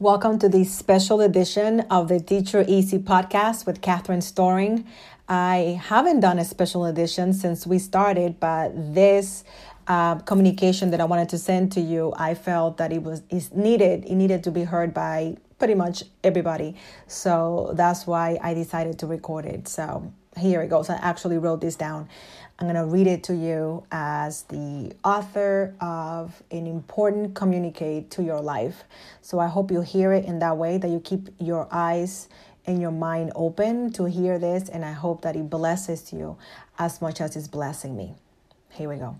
Welcome to the special edition of the Teacher Easy podcast with Catherine Storing. I haven't done a special edition since we started, but this uh, communication that I wanted to send to you, I felt that it was is needed. It needed to be heard by pretty much everybody. So that's why I decided to record it. So here it goes. I actually wrote this down. I'm going to read it to you as the author of an important communicate to your life. So I hope you hear it in that way, that you keep your eyes and your mind open to hear this. And I hope that it blesses you as much as it's blessing me. Here we go.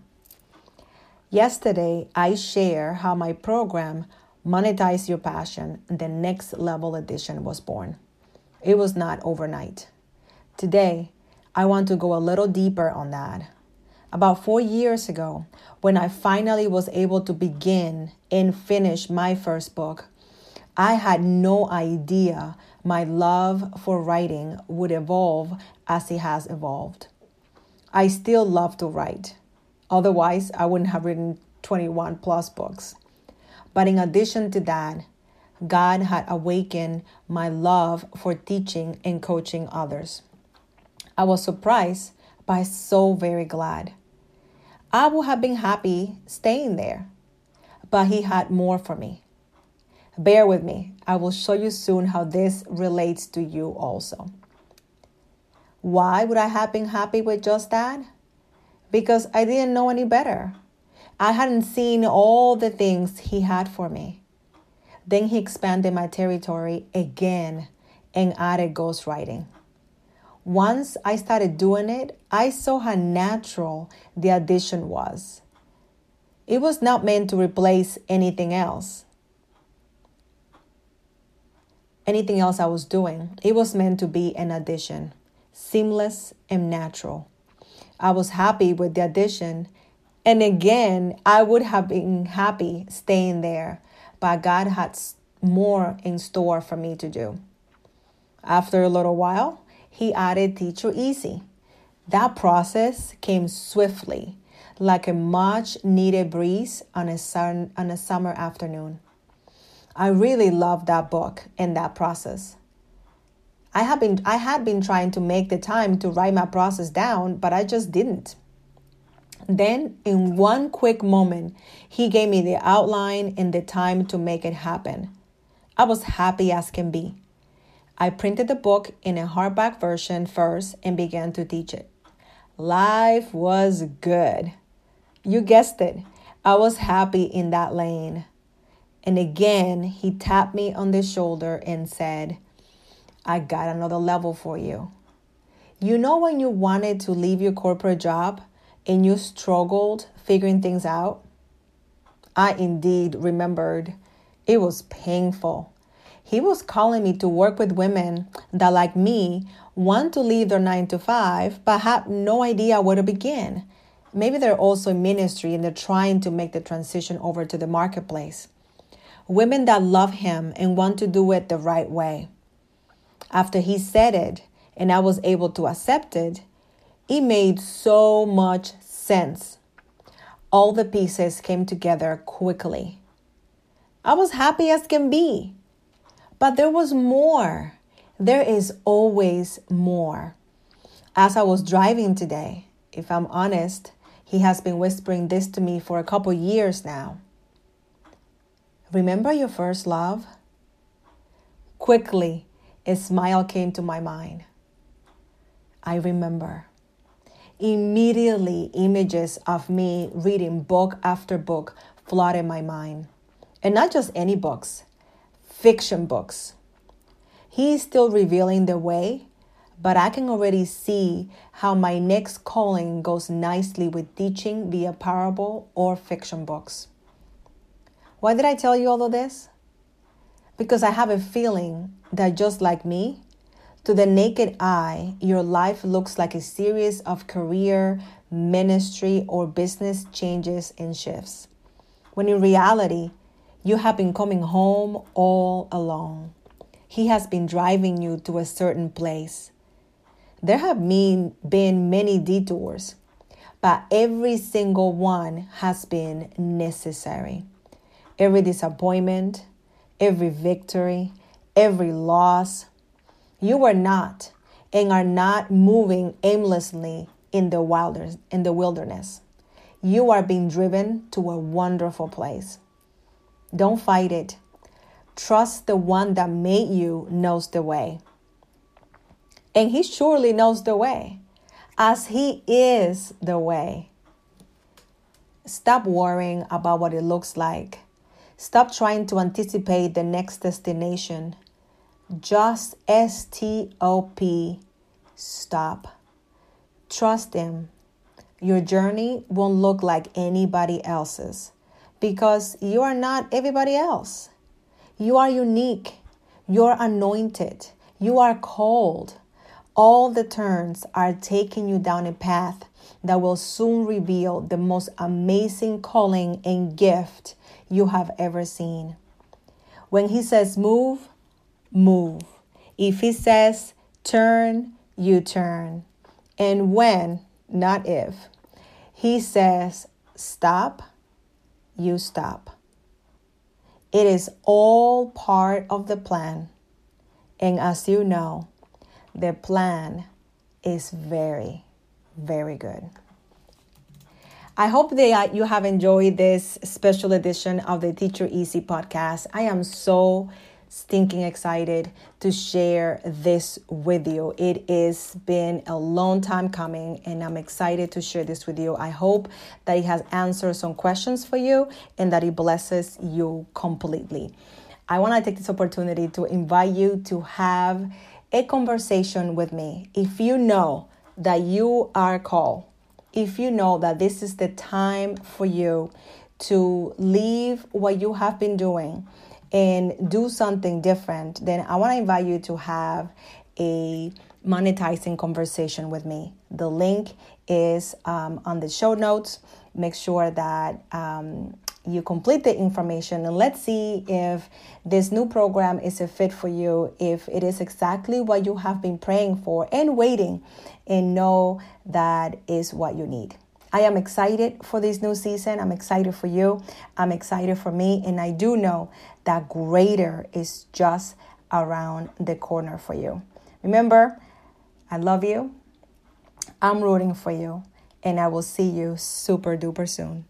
Yesterday, I share how my program, Monetize Your Passion, the next level edition, was born. It was not overnight. Today, I want to go a little deeper on that. About four years ago, when I finally was able to begin and finish my first book, I had no idea my love for writing would evolve as it has evolved. I still love to write. Otherwise, I wouldn't have written 21 plus books. But in addition to that, God had awakened my love for teaching and coaching others. I was surprised, but so very glad. I would have been happy staying there, but he had more for me. Bear with me. I will show you soon how this relates to you also. Why would I have been happy with just that? Because I didn't know any better. I hadn't seen all the things he had for me. Then he expanded my territory again and added ghostwriting. Once I started doing it, I saw how natural the addition was. It was not meant to replace anything else. Anything else I was doing. It was meant to be an addition, seamless and natural. I was happy with the addition. And again, I would have been happy staying there, but God had more in store for me to do. After a little while, he added Teacher Easy. That process came swiftly, like a much needed breeze on a, sun, on a summer afternoon. I really loved that book and that process. I been I had been trying to make the time to write my process down, but I just didn't. Then, in one quick moment, he gave me the outline and the time to make it happen. I was happy as can be. I printed the book in a hardback version first and began to teach it. Life was good. You guessed it. I was happy in that lane. And again, he tapped me on the shoulder and said, I got another level for you. You know, when you wanted to leave your corporate job and you struggled figuring things out? I indeed remembered it was painful. He was calling me to work with women that, like me, want to leave their nine to five but have no idea where to begin. Maybe they're also in ministry and they're trying to make the transition over to the marketplace. Women that love him and want to do it the right way. After he said it and I was able to accept it, it made so much sense. All the pieces came together quickly. I was happy as can be. But there was more. There is always more. As I was driving today, if I'm honest, he has been whispering this to me for a couple years now. Remember your first love? Quickly, a smile came to my mind. I remember. Immediately, images of me reading book after book flooded my mind. And not just any books, fiction books. He is still revealing the way, but I can already see how my next calling goes nicely with teaching via parable or fiction books. Why did I tell you all of this? Because I have a feeling that just like me, to the naked eye, your life looks like a series of career, ministry, or business changes and shifts. When in reality, you have been coming home all along. He has been driving you to a certain place. There have been, been many detours, but every single one has been necessary. Every disappointment, every victory, every loss. You are not and are not moving aimlessly in the wilderness in the wilderness. You are being driven to a wonderful place. Don't fight it. Trust the one that made you knows the way. And he surely knows the way, as he is the way. Stop worrying about what it looks like. Stop trying to anticipate the next destination. Just S T O P. Stop. Trust Him. Your journey won't look like anybody else's because you are not everybody else. You are unique. You're anointed. You are called. All the turns are taking you down a path that will soon reveal the most amazing calling and gift you have ever seen. When He says move, move. If He says turn, you turn. And when, not if, He says stop, you stop. It is all part of the plan. And as you know, the plan is very, very good. I hope that you have enjoyed this special edition of the Teacher Easy podcast. I am so stinking excited to share this with you. It has been a long time coming, and I'm excited to share this with you. I hope that it has answered some questions for you and that it blesses you completely. I want to take this opportunity to invite you to have a conversation with me. If you know that you are called, if you know that this is the time for you to leave what you have been doing and do something different, then I want to invite you to have a monetizing conversation with me. The link is um, on the show notes. Make sure that um, you complete the information and let's see if this new program is a fit for you, if it is exactly what you have been praying for and waiting, and know that is what you need. I am excited for this new season. I'm excited for you. I'm excited for me. And I do know that greater is just around the corner for you. Remember, I love you. I'm rooting for you. And I will see you super duper soon.